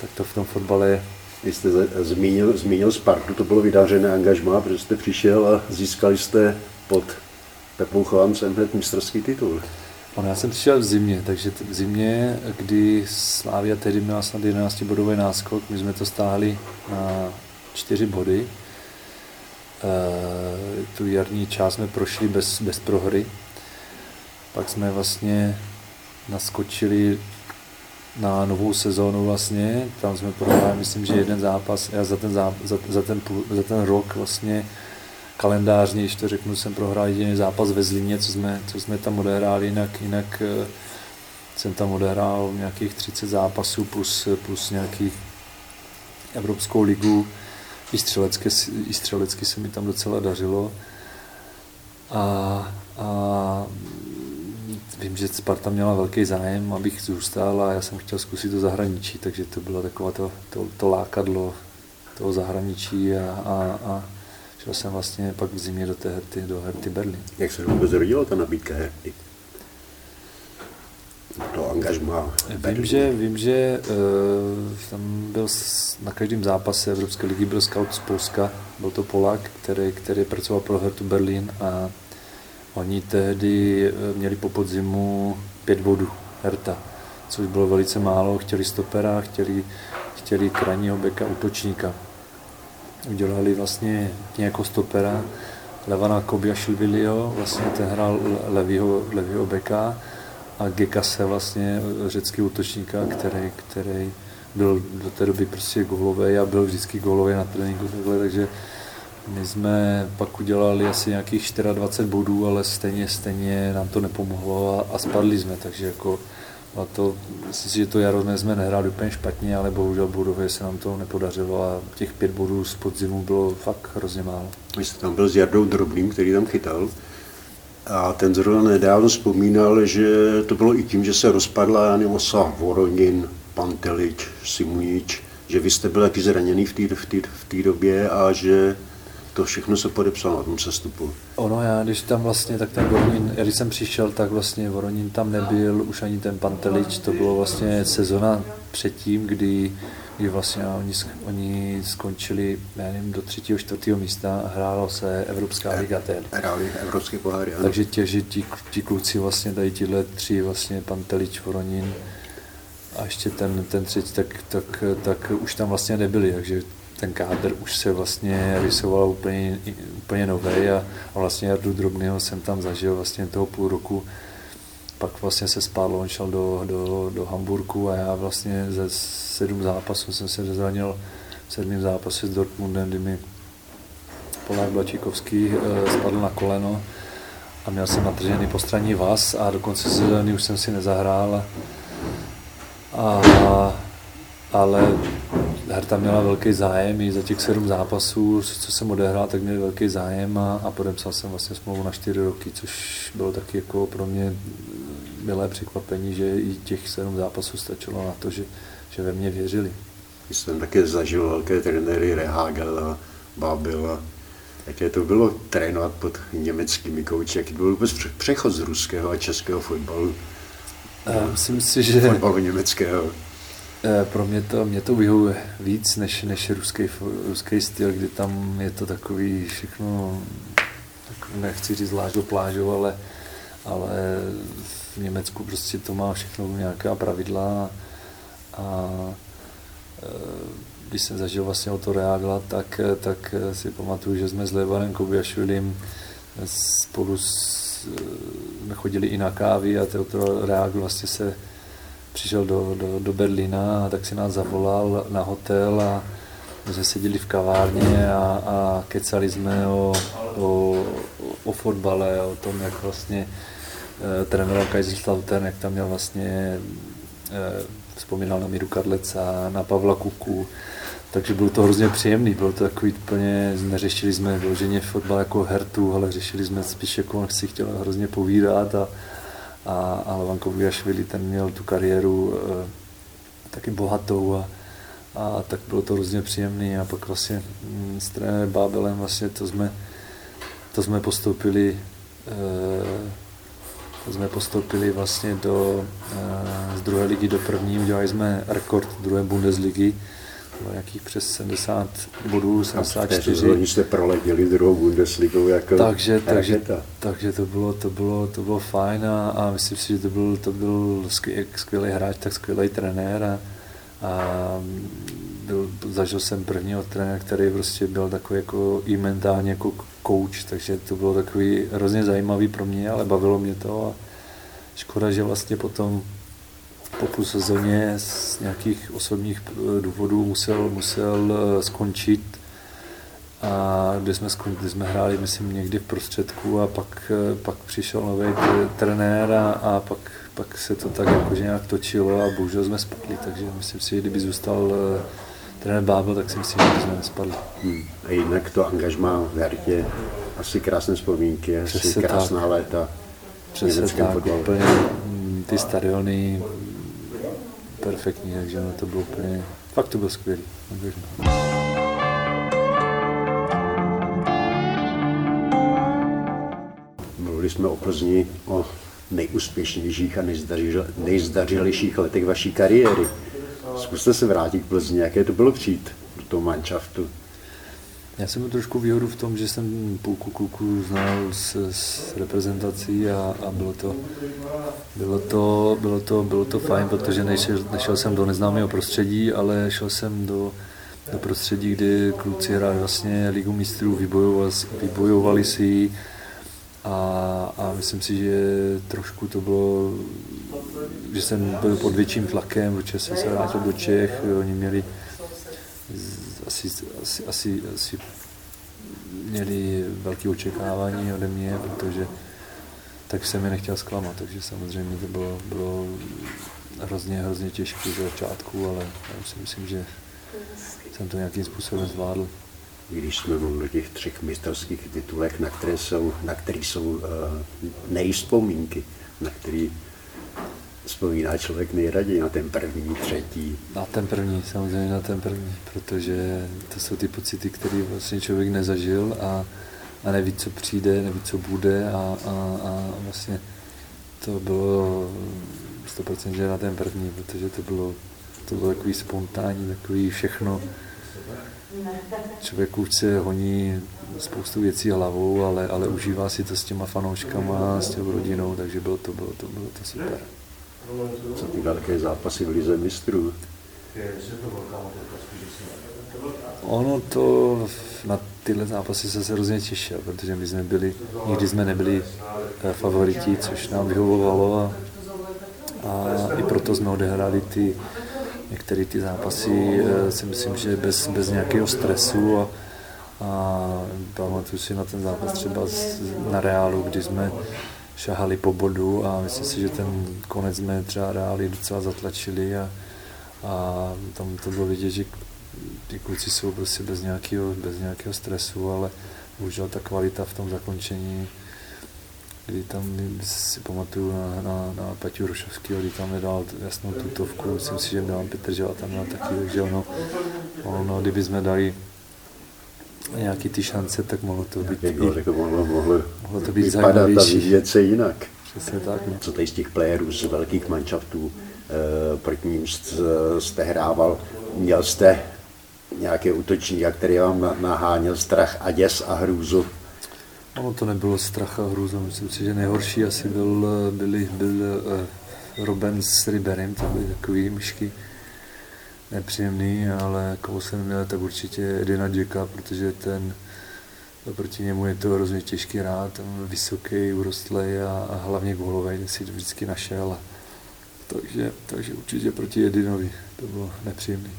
tak to v tom fotbale je. Vy jste zmínil, zmínil Spartu, to bylo vydařené angažmá, protože jste přišel a získali jste pod Pepou Chovancem hned mistrovský titul. Ono, já jsem přišel v zimě, takže v zimě, kdy Slávia tehdy měla snad 11 bodový náskok, my jsme to stáhli na 4 body. E, tu jarní část jsme prošli bez, bez prohry. Pak jsme vlastně naskočili na novou sezónu vlastně, tam jsme prohráli, myslím, že jeden zápas, já za ten, zá, za, za, ten, za ten rok vlastně kalendářně, když to řeknu, jsem prohrál jediný zápas ve Zlíně, co jsme, co jsme tam odehráli, jinak, jinak eh, jsem tam odehrál nějakých 30 zápasů plus, plus nějaký Evropskou ligu. I střelecky, I střelecky se mi tam docela dařilo. A, a vím, že Sparta měla velký zájem, abych zůstal a já jsem chtěl zkusit to zahraničí, takže to bylo takové to, to, to lákadlo toho zahraničí a, a, a šel jsem vlastně pak v zimě do té Herty, do Herty Berlin. Jak se vůbec rodila ta nabídka Herty? To angažma. Vím, že, vím, že uh, tam byl na každém zápase Evropské ligy byl scout z Polska, byl to Polák, který, který pracoval pro Hertu Berlin a oni tehdy eh, měli po podzimu pět bodů Herta, což bylo velice málo, chtěli stopera, chtěli, chtěli krajního beka, útočníka. Udělali vlastně nějakou stopera Levana Kobiašvilio, vlastně ten hrál levýho, levýho beka a Gekase vlastně řecký útočníka, který, který byl do té doby prostě gólový a byl vždycky gólový na tréninku takhle, takže my jsme pak udělali asi nějakých 24 bodů, ale stejně, stejně nám to nepomohlo a, a spadli jsme, takže jako a to, myslím si, že to jaro jsme nehráli úplně špatně, ale bohužel bodově se nám to nepodařilo a těch pět bodů z podzimu bylo fakt hrozně málo. Vy jste tam byl s Jardou Drobným, který tam chytal. A ten zrovna nedávno vzpomínal, že to bylo i tím, že se rozpadla Jany Osa, Voronin, Pantelič, Simunič, že vy jste byl taky zraněný v té v v době a že to všechno se podepsalo na tom sestupu. Ono já, když tam vlastně, tak ten Voronin, když jsem přišel, tak vlastně Voronin tam nebyl, už ani ten Pantelič, to bylo vlastně sezona předtím, kdy, kdy vlastně oni, oni skončili, já nevím, do třetího, čtvrtého místa a hrálo se Evropská liga tehdy. Hráli Evropské poháry, ano. Takže tě, že ti, ti kluci vlastně tady tyhle tři, vlastně Pantelič, Voronin, a ještě ten, ten třetí, tak, tak, tak už tam vlastně nebyli, takže ten kádr už se vlastně rysoval úplně, úplně nový a, a vlastně Jardu Drobného jsem tam zažil vlastně toho půl roku. Pak vlastně se spádl, on šel do, do, do Hamburku a já vlastně ze sedm zápasů jsem se zranil v sedmém zápase s Dortmundem, kdy mi Polák Blačíkovský eh, spadl na koleno a měl jsem natržený postranní vás a dokonce sezóny už jsem si nezahrál. A, ale Herta měla velký zájem i za těch sedm zápasů, co jsem odehrál, tak měl velký zájem a, a podepsal jsem vlastně smlouvu na čtyři roky, což bylo taky jako pro mě milé překvapení, že i těch sedm zápasů stačilo na to, že, že ve mě věřili. Jsem také zažil velké trenéry Rehagel a Babel a jaké to bylo trénovat pod německými kouči, jaký to byl vůbec přechod z ruského a českého fotbalu. Myslím si, že... Fotbalu německého. Eh, pro mě to, mě to vyhovuje víc než, než ruský, ruský styl, kdy tam je to takový všechno, tak nechci říct zvlášť do plážu, ale, ale v Německu prostě to má všechno nějaká pravidla a eh, když jsem zažil vlastně o to Reagla, tak, tak si pamatuju, že jsme s Levanem Kobiašvilim spolu s, jsme chodili i na kávy a to Reagl vlastně se přišel do, do, do Berlína a tak si nás zavolal na hotel a my jsme seděli v kavárně a, a kecali jsme o, o, o fotbale, o tom, jak vlastně e, trénoval Kaiserslautern, jak tam měl vlastně, e, vzpomínal na Míru Kadleca, na Pavla Kuku, takže bylo to hrozně příjemný, bylo to takový úplně, neřešili jsme vyloženě fotbal jako hertu, ale řešili jsme spíš jako on si chtěl hrozně povídat a, a, a Levan Koviašvili, ten měl tu kariéru e, taky bohatou a, a tak bylo to hrozně příjemný. A pak vlastně mm, s trenérem Bábelem vlastně to jsme, to jsme postoupili e, jsme postoupili vlastně do, z druhé ligy do první, udělali jsme rekord druhé Bundesligy, nějakých přes 70 bodů, 74. Oni jste proletěli druhou Bundesligu jako takže, takže, takže to bylo, to bylo, to bylo fajn a, a myslím si, že to byl, to byl skvělý hráč, tak skvělý trenér a, a byl, zažil jsem prvního trenéra, který prostě byl takový jako i mentálně jako coach, takže to bylo takový hrozně zajímavý pro mě, ale bavilo mě to a škoda, že vlastně potom po půl sezóně z nějakých osobních eh, důvodů musel, musel eh, skončit a kde jsme, kde jsme hráli, myslím, někdy v prostředku a pak, eh, pak přišel nový trenér a, a pak, pak se to tak jakože nějak točilo a bohužel jsme spadli, takže myslím si, že kdyby zůstal trenér Bábel, tak si myslím, že jsme nespadli. Hmm. A jinak to angažmá v Hertě, asi krásné vzpomínky, asi Přesně krásná tak. léta. Přesně tak, úplně mm, ty stadiony, perfektní, takže to bylo úplně, fakt to bylo skvělý. Mluvili jsme o Plzni, o nejúspěšnějších a nejzdařilejších letech vaší kariéry. Zkuste se vrátit k Plzni, jaké to bylo přijít do toho manšaftu. Já jsem měl trošku výhodu v tom, že jsem půlku kluků znal s, s reprezentací a, a bylo, to, bylo, to, bylo, to, bylo to fajn, protože nešel, nešel jsem do neznámého prostředí, ale šel jsem do, do prostředí, kdy kluci hráli vlastně Ligu mistrů, vybojovali, vybojovali si ji a, a myslím si, že trošku to bylo, že jsem byl pod větším tlakem, protože jsem se vrátil do Čech, oni měli asi, asi, asi, asi měli velké očekávání ode mě, protože tak jsem je nechtěl zklamat, takže samozřejmě to bylo, bylo hrozně, hrozně těžké z začátku, ale já si myslím, že jsem to nějakým způsobem zvládl. Když jsme mluvili o těch třech mistrovských titulech, na které jsou, na který jsou uh, nejspomínky, na který vzpomíná člověk nejraději na ten první, třetí? Na ten první, samozřejmě na ten první, protože to jsou ty pocity, které vlastně člověk nezažil a, a neví, co přijde, neví, co bude a, a, a vlastně to bylo 100% na ten první, protože to bylo, to bylo takový spontánní, takový všechno. Člověk už se honí spoustu věcí hlavou, ale, ale užívá si to s těma fanouškama, s těma rodinou, takže bylo to, bylo to, bylo to super co ty velké zápasy v Lize mistrů. Ono to na tyhle zápasy se se hrozně těšil, protože my jsme byli, nikdy jsme nebyli eh, favoriti, což nám vyhovovalo a, a i proto jsme odehráli ty některé ty zápasy, eh, si myslím, že bez, bez nějakého stresu a, a pamatuju si na ten zápas třeba na Reálu, kdy jsme šahali po bodu a myslím si, že ten konec jsme třeba reáli docela zatlačili a, a tam to bylo vidět, že ty kluci jsou prostě bez nějakého, bez nějakého stresu, ale bohužel ta kvalita v tom zakončení, kdy tam si pamatuju na, na, na Peťu Rošovského, kdy tam nedal jasnou tutovku, myslím si, že Milan Petr Žela tam měl taky, takže ono, ono kdyby jsme dali nějaký ty šance, tak mohlo to být, i, jako mohlo, mohlo, mohlo to být zajímavější. a se jinak. Přesně tak. No. Co tady z těch playerů, z velkých manšaftů, e, proti ním jste hrával, měl jste nějaké útočníka, který vám naháněl strach a děs a hrůzu? Ono to nebylo strach a hrůzu, myslím si, že nejhorší asi byl, byli, byl uh, Robin s Riberem, to byly takový myšky nepříjemný, ale koho jsem měl, tak určitě Edina Jacka, protože ten proti němu je to hrozně těžký rád, vysoký, urostlý a, a hlavně gólový, si to vždycky našel. Takže, takže určitě proti Edinovi to bylo nepříjemné.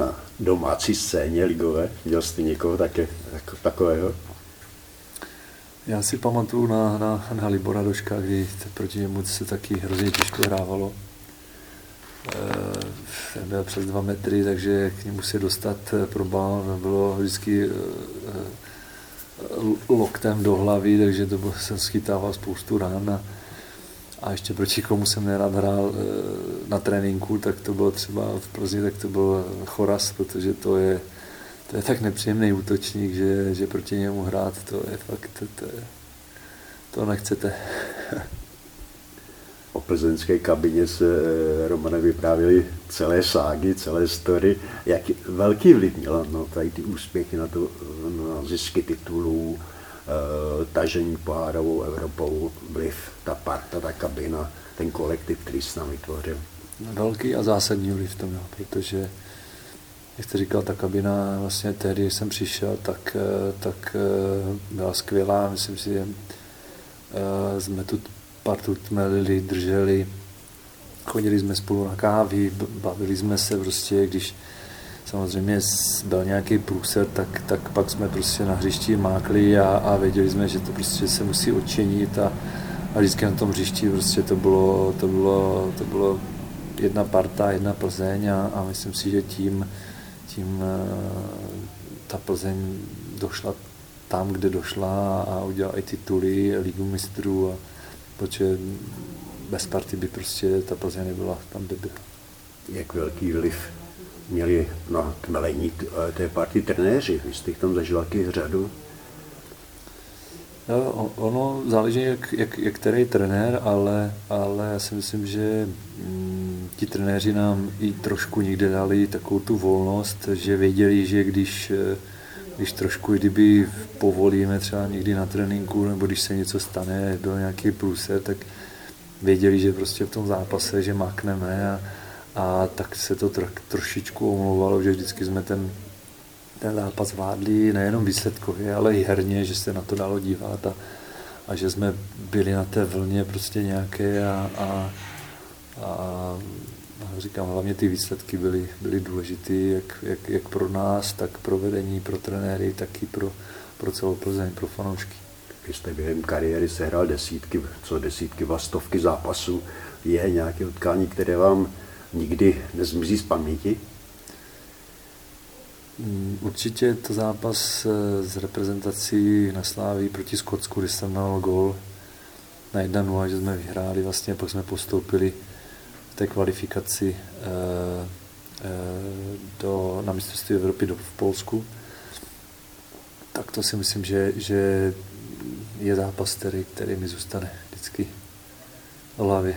A domácí scéně ligové, měl jste někoho také, jako, takového? Já si pamatuju na, na, na Libora Doška, kdy proti němu se taky hrozně těžko hrávalo ten byl přes dva metry, takže k němu se dostat eh, pro balon bylo vždycky eh, loktem do hlavy, takže to jsem schytával spoustu rán a, a ještě proti komu jsem nerad hrál na tréninku, tak to bylo třeba v Plzni, tak to byl Choras, protože to je, to je tak nepříjemný útočník, že, že proti němu hrát, to je fakt, to, to, je, to nechcete. plzeňské kabině se eh, Romanem vyprávěli celé ságy, celé story, jak velký vliv měla no, tady ty úspěchy na, to, na zisky titulů, eh, tažení pohárovou Evropou, vliv, ta parta, ta kabina, ten kolektiv, který se nám vytvořil. Velký a zásadní vliv to měl, protože jak jste říkal, ta kabina vlastně tehdy, když jsem přišel, tak, tak byla skvělá. Myslím si, že jsme tu partu tmelili, drželi, chodili jsme spolu na kávy, bavili jsme se prostě, když samozřejmě byl nějaký průser, tak, tak pak jsme prostě na hřišti mákli a, a věděli jsme, že to prostě se musí odčinit a, a vždycky na tom hřišti prostě to bylo, to bylo, to bylo jedna parta, jedna Plzeň a, a myslím si, že tím, tím eh, ta Plzeň došla tam, kde došla a udělala i tituly Ligu mistrů a, protože bez party by prostě ta Plzeň nebyla tam, kde byla. Jak velký vliv měli na tmelení té party trenéři? Vy jste tam zažil taky řadu? No, ono záleží, jak, jak, jak který trenér, ale, ale já si myslím, že mm, ti trenéři nám i trošku někde dali takovou tu volnost, že věděli, že když když trošku, kdyby povolíme třeba někdy na tréninku, nebo když se něco stane, byl nějaký průser, tak věděli, že prostě v tom zápase, že makneme a, a tak se to tro, trošičku omlouvalo, že vždycky jsme ten, ten zápas zvládli nejenom výsledkově, ale i herně, že se na to dalo dívat a, a že jsme byli na té vlně prostě nějaké a, a, a říkám, hlavně ty výsledky byly, byly důležité, jak, jak, jak, pro nás, tak pro vedení, pro trenéry, tak i pro, pro celou Plzeň, pro fanoušky. Vy jste během kariéry sehrál desítky, co desítky, vastovky zápasů. Je nějaké utkání, které vám nikdy nezmizí z paměti? Mm, určitě to zápas z eh, reprezentací na Slávii proti Skotsku, kdy jsem dal gol na 1-0, že jsme vyhráli, vlastně pak jsme postoupili té kvalifikaci eh, eh, do, na mistrovství Evropy do, v Polsku, tak to si myslím, že, že je zápas, který, který mi zůstane vždycky v hlavě.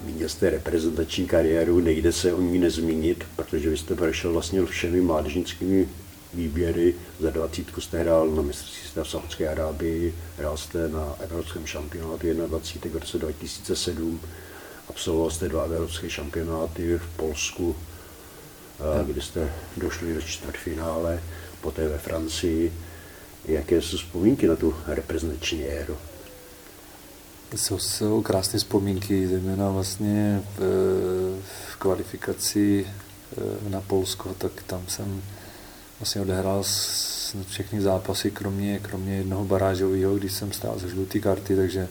Zmínil jste reprezentační kariéru, nejde se o ní nezmínit, protože vy jste prošel vlastně všemi mládežnickými výběry. Za 20 jste hrál na mistrovství v Saudské Arábii, hrál jste na Evropském šampionátu 21 v roce 2007, absolvoval jste dva evropské šampionáty v Polsku, kdy jste došli do čtvrtfinále, poté ve Francii. Jaké jsou vzpomínky na tu reprezentační éru? Jsou, jsou krásné vzpomínky, zejména vlastně v, v kvalifikaci eh, na Polsko, tak tam jsem vlastně odehrál všechny zápasy, kromě, kromě jednoho barážového, když jsem stál ze žluté karty, takže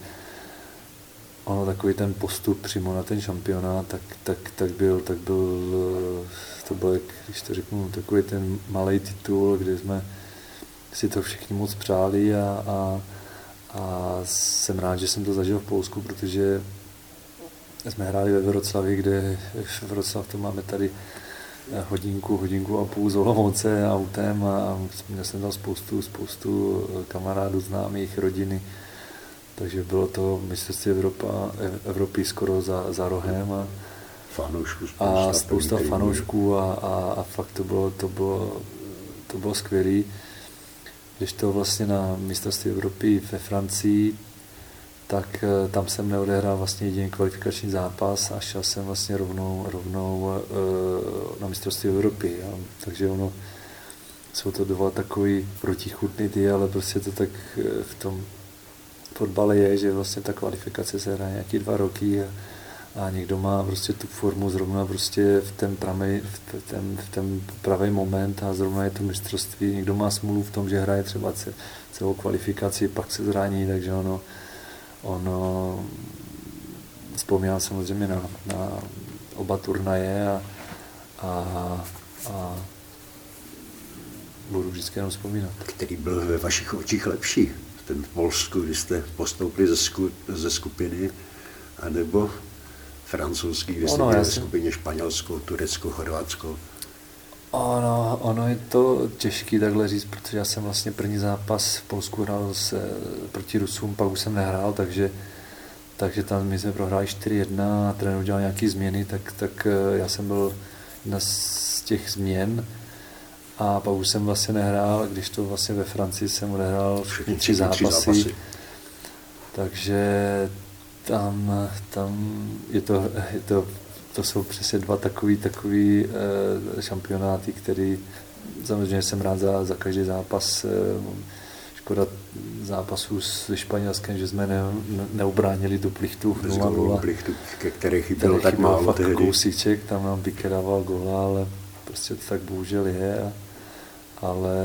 ono takový ten postup přímo na ten šampionát, tak, tak, tak byl, tak byl, to byl, když to řeknu, takový ten malý titul, kde jsme si to všichni moc přáli a, a, a jsem rád, že jsem to zažil v Polsku, protože jsme hráli ve Vroclavi, kde v Vroclav to máme tady hodinku, hodinku a půl z Olomouce autem a měl jsem tam spoustu, spoustu kamarádů, známých, rodiny. Takže bylo to mistrovství Evropa, Evropy skoro za, za rohem a, fanoušků, spousta, a spousta fanoušků a, a, a, fakt to bylo, to bylo, to bylo skvělé. Když to vlastně na mistrovství Evropy ve Francii, tak eh, tam jsem neodehrál vlastně jediný kvalifikační zápas a šel jsem vlastně rovnou, rovnou eh, na mistrovství Evropy. Takže ono, jsou to dva takový protichutný ty, ale prostě to tak eh, v tom fotbale je, že vlastně ta kvalifikace se hraje nějaký dva roky a, a někdo má prostě tu formu zrovna prostě v ten, pravý, v ten, v ten pravý moment a zrovna je to mistrovství. Někdo má smůlu v tom, že hraje třeba celou kvalifikaci, pak se zraní, takže ono, ono vzpomínám samozřejmě na, na oba turnaje a, a, a budu vždycky jenom vzpomínat. Který byl ve vašich očích lepší? Ten v Polsku, kdy jste postoupili ze, sku, ze skupiny, anebo francouzský, kdy jste no, byli ve skupině Španělsko, Turecko, Chorvatsko? Ono, ono je to těžké takhle říct, protože já jsem vlastně první zápas v Polsku hrál s, eh, proti Rusům, pak už jsem nehrál, takže, takže tam my jsme prohráli 4-1 a trenér udělal nějaké změny, tak, tak eh, já jsem byl jedna z těch změn a pak už jsem vlastně nehrál, když to vlastně ve Francii jsem odehrál všechny tři zápasy, zápasy. takže tam, tam je, to, je to to jsou přesně dva takový, takový e, šampionáty, který samozřejmě jsem rád za, za každý zápas. E, škoda zápasů s Španělskem, že jsme ne, ne, neubránili tu plichtu 0-0. plichtu, ke které chybělo tak málo fakt tehdy. kousíček, tam nám dával gola, ale prostě to tak bohužel je. A, ale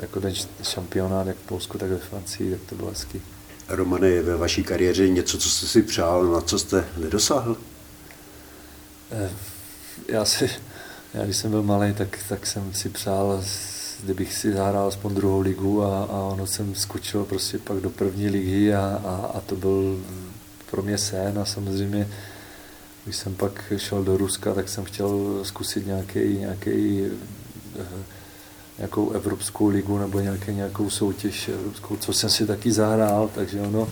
jako ten šampionát, jak v Polsku, tak ve Francii, tak to bylo hezký. Romane, je ve vaší kariéře něco, co jste si přál, na co jste nedosáhl? Eh, já si, já když jsem byl malý, tak, tak jsem si přál, kdybych si zahrál aspoň druhou ligu a, a ono jsem skočil prostě pak do první ligy a, a, a to byl pro mě sen a samozřejmě když jsem pak šel do Ruska, tak jsem chtěl zkusit nějaký, nějaký, eh, nějakou evropskou ligu nebo nějaký, nějakou soutěž evropskou, co jsem si taky zahrál, takže ono,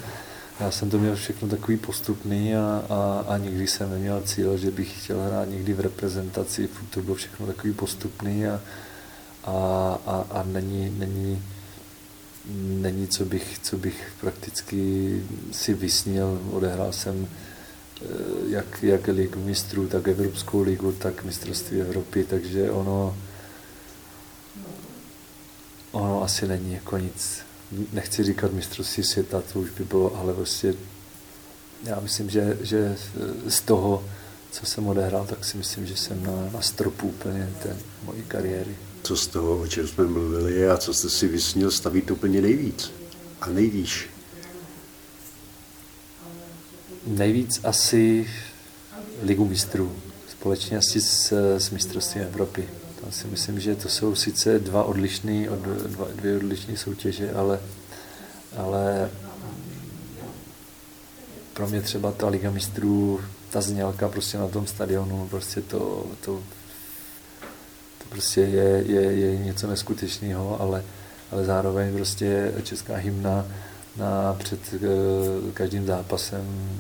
já jsem to měl všechno takový postupný a, a, a nikdy jsem neměl cíl, že bych chtěl hrát někdy v reprezentaci, to bylo všechno takový postupný a, a, a, a není, není, není co, bych, co bych prakticky si vysnil. Odehrál jsem eh, jak, jak ligu mistrů, tak Evropskou ligu, tak mistrovství Evropy, takže ono, ono asi není jako nic nechci říkat mistrovství světa, to už by bylo, ale prostě já myslím, že, že z toho, co jsem odehrál, tak si myslím, že jsem na, na stropu úplně té mojí kariéry. Co z toho, o čem jsme mluvili a co jste si vysnil, stavíte úplně nejvíc a nejvíš? Nejvíc asi Ligu mistrů, společně asi s, s mistrovstvím Evropy. Já si myslím, že to jsou sice dva odlišné, dva, dvě odlišné soutěže, ale, ale pro mě třeba ta Liga mistrů, ta znělka prostě na tom stadionu, prostě to, to, to prostě je, je, je něco neskutečného, ale, ale zároveň prostě česká hymna na, před eh, každým zápasem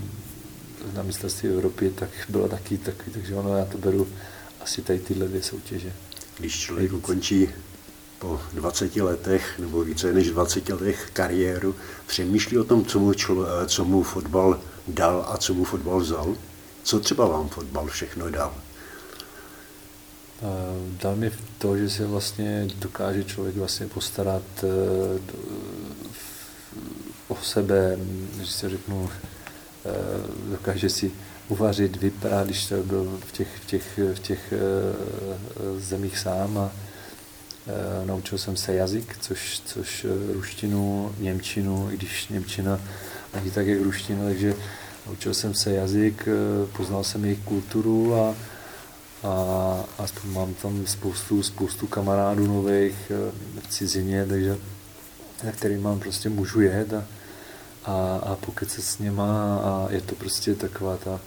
na mistrovství Evropy, tak byla taky takový, takže ono já to beru asi tady tyhle dvě soutěže. Když člověk ukončí po 20 letech nebo více než 20 letech kariéru, přemýšlí o tom, co mu, člo, co mu fotbal dal a co mu fotbal vzal? Co třeba vám fotbal všechno dal? Dal mi to, že se vlastně dokáže člověk vlastně postarat e, o sebe, že si řeknu, dokáže si uvařit, vyprat, když to byl v těch, v těch, v těch uh, zemích sám a uh, naučil jsem se jazyk, což, což ruštinu, němčinu, i když němčina není tak jak ruština, takže naučil jsem se jazyk, poznal jsem jejich kulturu a, a aspoň mám tam spoustu, spoustu kamarádů nových v cizině, takže na který mám prostě můžu jet a, a, a pokud se s něma a je to prostě taková ta e,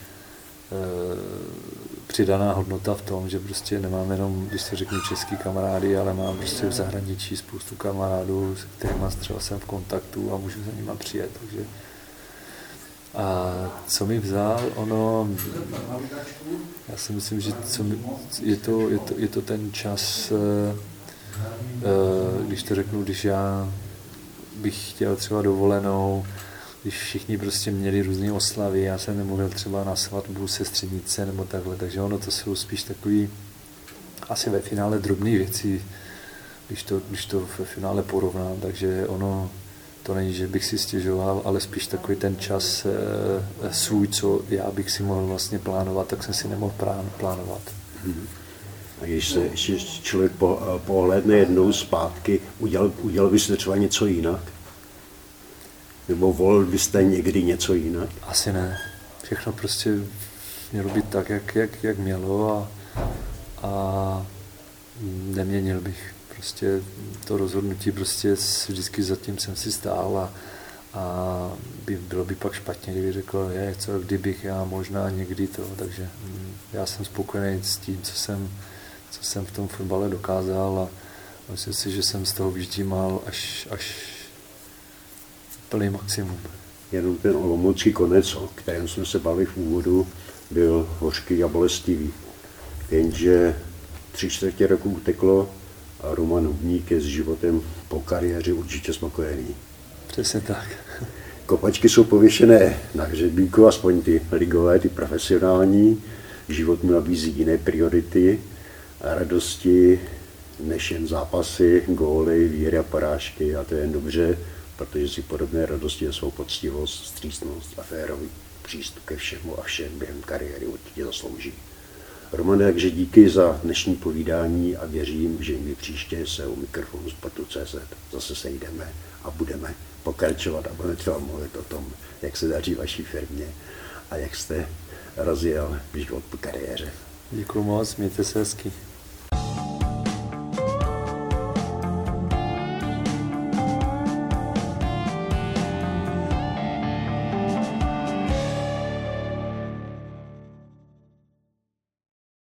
přidaná hodnota v tom, že prostě nemám jenom, když se řeknu český kamarády, ale mám prostě v zahraničí spoustu kamarádů, se kterými třeba jsem v kontaktu a můžu za nima přijet, takže. A co mi vzal, ono, já si myslím, že co mi, je, to, je, to, je to ten čas, e, když to řeknu, když já bych chtěl třeba dovolenou, když všichni prostě měli různé oslavy, já jsem nemohl třeba na svatbu sestřenice nebo takhle, takže ono to jsou spíš takový asi ve finále drobné věci, když to, když to ve finále porovnám, takže ono to není, že bych si stěžoval, ale spíš takový ten čas e, svůj, co já bych si mohl vlastně plánovat, tak jsem si nemohl plánovat. Hmm. A když se ještě člověk po, pohledne jednou zpátky, udělal, udělal byste třeba něco jinak? Nebo volil byste někdy něco jinak? Asi ne. Všechno prostě mělo být tak, jak, jak, jak mělo a, a neměnil bych. Prostě to rozhodnutí prostě vždycky zatím jsem si stál a, a by, bylo by pak špatně, kdyby řekl, je, co kdybych já možná někdy to, takže mm, já jsem spokojený s tím, co jsem, co jsem v tom fotbale dokázal a myslím si, že jsem z toho vyždímal až, až plný maximum. Jenom ten olomoucký konec, o kterém jsme se bavili v úvodu, byl hořký a bolestivý. Jenže tři čtvrtě roku uteklo a Roman Hubník je s životem po kariéře určitě spokojený. Přesně tak. Kopačky jsou pověšené na hřebíku, aspoň ty ligové, ty profesionální. Život mu nabízí jiné priority a radosti než jen zápasy, góly, víry a porážky. A to je jen dobře, protože si podobné radosti a svou poctivost, střísnost a férový přístup ke všemu a všem během kariéry určitě zaslouží. Romane, takže díky za dnešní povídání a věřím, že i příště se u mikrofonu Sportu.cz zase sejdeme a budeme pokračovat a budeme třeba mluvit o tom, jak se daří vaší firmě a jak jste rozjel život po kariéře. Děkuji moc, mějte se hezky.